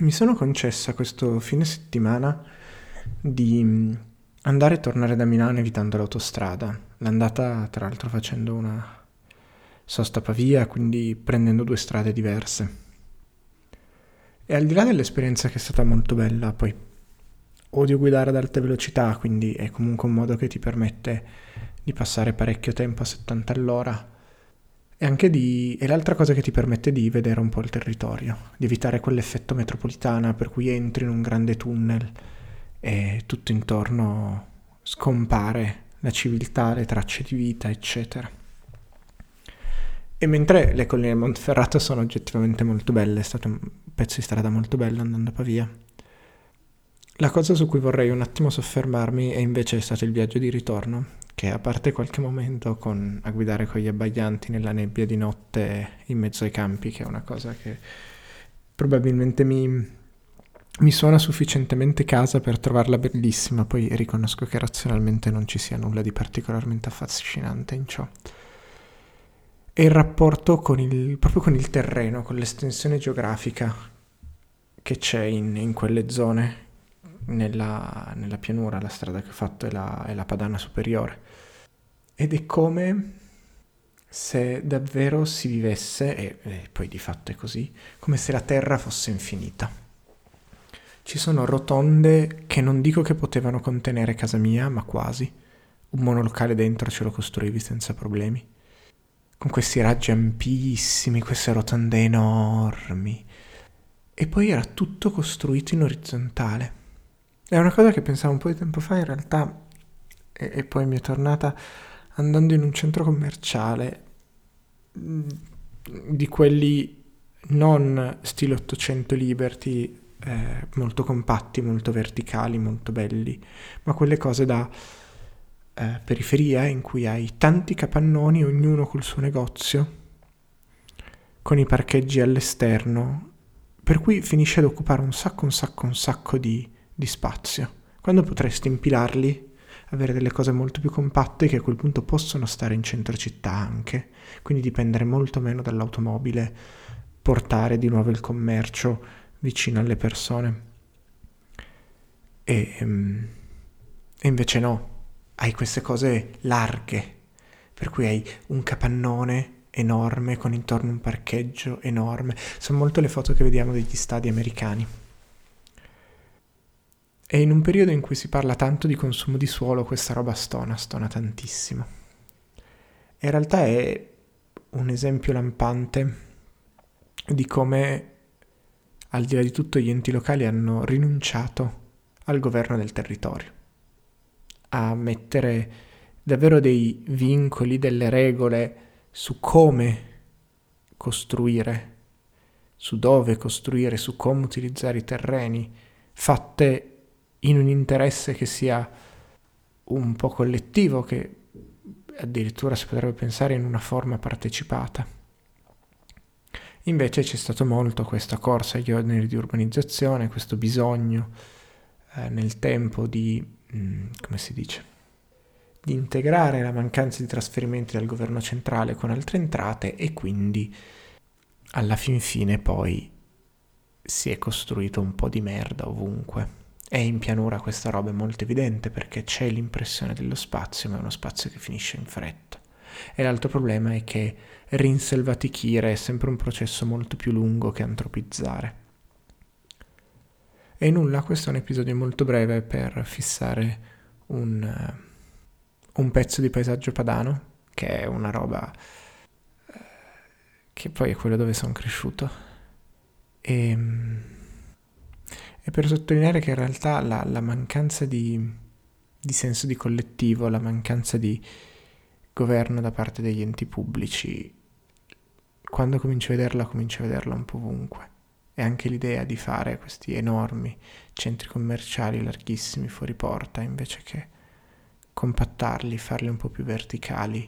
mi sono concessa questo fine settimana di mm, andare e tornare da Milano evitando l'autostrada. L'andata, tra l'altro, facendo una sosta Pavia, quindi prendendo due strade diverse. E al di là dell'esperienza che è stata molto bella, poi odio guidare ad alta velocità, quindi è comunque un modo che ti permette di passare parecchio tempo a 70 all'ora e anche di... e l'altra cosa che ti permette di vedere un po' il territorio, di evitare quell'effetto metropolitana per cui entri in un grande tunnel e tutto intorno scompare la civiltà, le tracce di vita, eccetera. E mentre le colline del Monteferrato sono oggettivamente molto belle, è stato un pezzo di strada molto bello andando a Pavia. La cosa su cui vorrei un attimo soffermarmi è invece stato il viaggio di ritorno, che a parte qualche momento con, a guidare con gli abbaglianti nella nebbia di notte in mezzo ai campi, che è una cosa che probabilmente mi, mi suona sufficientemente casa per trovarla bellissima, poi riconosco che razionalmente non ci sia nulla di particolarmente affascinante in ciò. E il rapporto con il, proprio con il terreno, con l'estensione geografica che c'è in, in quelle zone, nella, nella, pianura, la strada che ho fatto è la, è la Padana Superiore. Ed è come se davvero si vivesse, e, e poi di fatto è così, come se la Terra fosse infinita. Ci sono rotonde che non dico che potevano contenere casa mia, ma quasi. Un monolocale dentro ce lo costruivi senza problemi. Con questi raggi ampissimi, queste rotonde enormi. E poi era tutto costruito in orizzontale. È una cosa che pensavo un po' di tempo fa, in realtà, e, e poi mi è tornata andando in un centro commerciale mm, di quelli non stile 800 Liberty, eh, molto compatti, molto verticali, molto belli, ma quelle cose da eh, periferia in cui hai tanti capannoni, ognuno col suo negozio, con i parcheggi all'esterno, per cui finisce ad occupare un sacco, un sacco, un sacco di di spazio, quando potresti impilarli, avere delle cose molto più compatte che a quel punto possono stare in centro città anche, quindi dipendere molto meno dall'automobile, portare di nuovo il commercio vicino alle persone. E, ehm, e invece no, hai queste cose larghe, per cui hai un capannone enorme con intorno un parcheggio enorme. Sono molto le foto che vediamo degli stadi americani. E in un periodo in cui si parla tanto di consumo di suolo, questa roba stona, stona tantissimo. In realtà è un esempio lampante di come, al di là di tutto, gli enti locali hanno rinunciato al governo del territorio, a mettere davvero dei vincoli, delle regole su come costruire, su dove costruire, su come utilizzare i terreni, fatte in un interesse che sia un po' collettivo, che addirittura si potrebbe pensare in una forma partecipata. Invece c'è stato molto questa corsa agli ordini di urbanizzazione, questo bisogno eh, nel tempo di, mh, mm, come si dice, di integrare la mancanza di trasferimenti dal governo centrale con altre entrate e quindi alla fin fine poi si è costruito un po' di merda ovunque. E in pianura questa roba è molto evidente perché c'è l'impressione dello spazio, ma è uno spazio che finisce in fretta. E l'altro problema è che rinselvatichire è sempre un processo molto più lungo che antropizzare. E nulla, questo è un episodio molto breve per fissare un, uh, un pezzo di paesaggio padano, che è una roba uh, che poi è quello dove sono cresciuto. E e per sottolineare che in realtà la, la mancanza di, di senso di collettivo, la mancanza di governo da parte degli enti pubblici, quando cominci a vederla, cominci a vederla un po' ovunque. E anche l'idea di fare questi enormi centri commerciali larghissimi fuori porta, invece che compattarli, farli un po' più verticali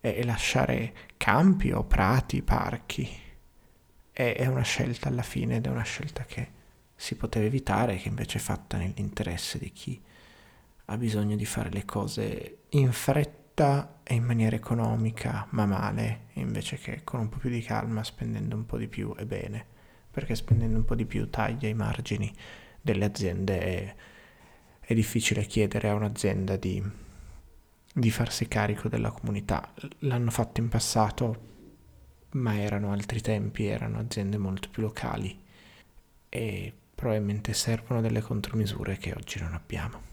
e, e lasciare campi o prati, parchi, è, è una scelta alla fine ed è una scelta che si poteva evitare, che invece è fatta nell'interesse di chi ha bisogno di fare le cose in fretta e in maniera economica, ma male, invece che con un po' più di calma, spendendo un po' di più e bene, perché spendendo un po' di più taglia i margini delle aziende e è difficile chiedere a un'azienda di, di farsi carico della comunità. L'hanno fatto in passato, ma erano altri tempi, erano aziende molto più locali e probabilmente servono delle contromisure che oggi non abbiamo.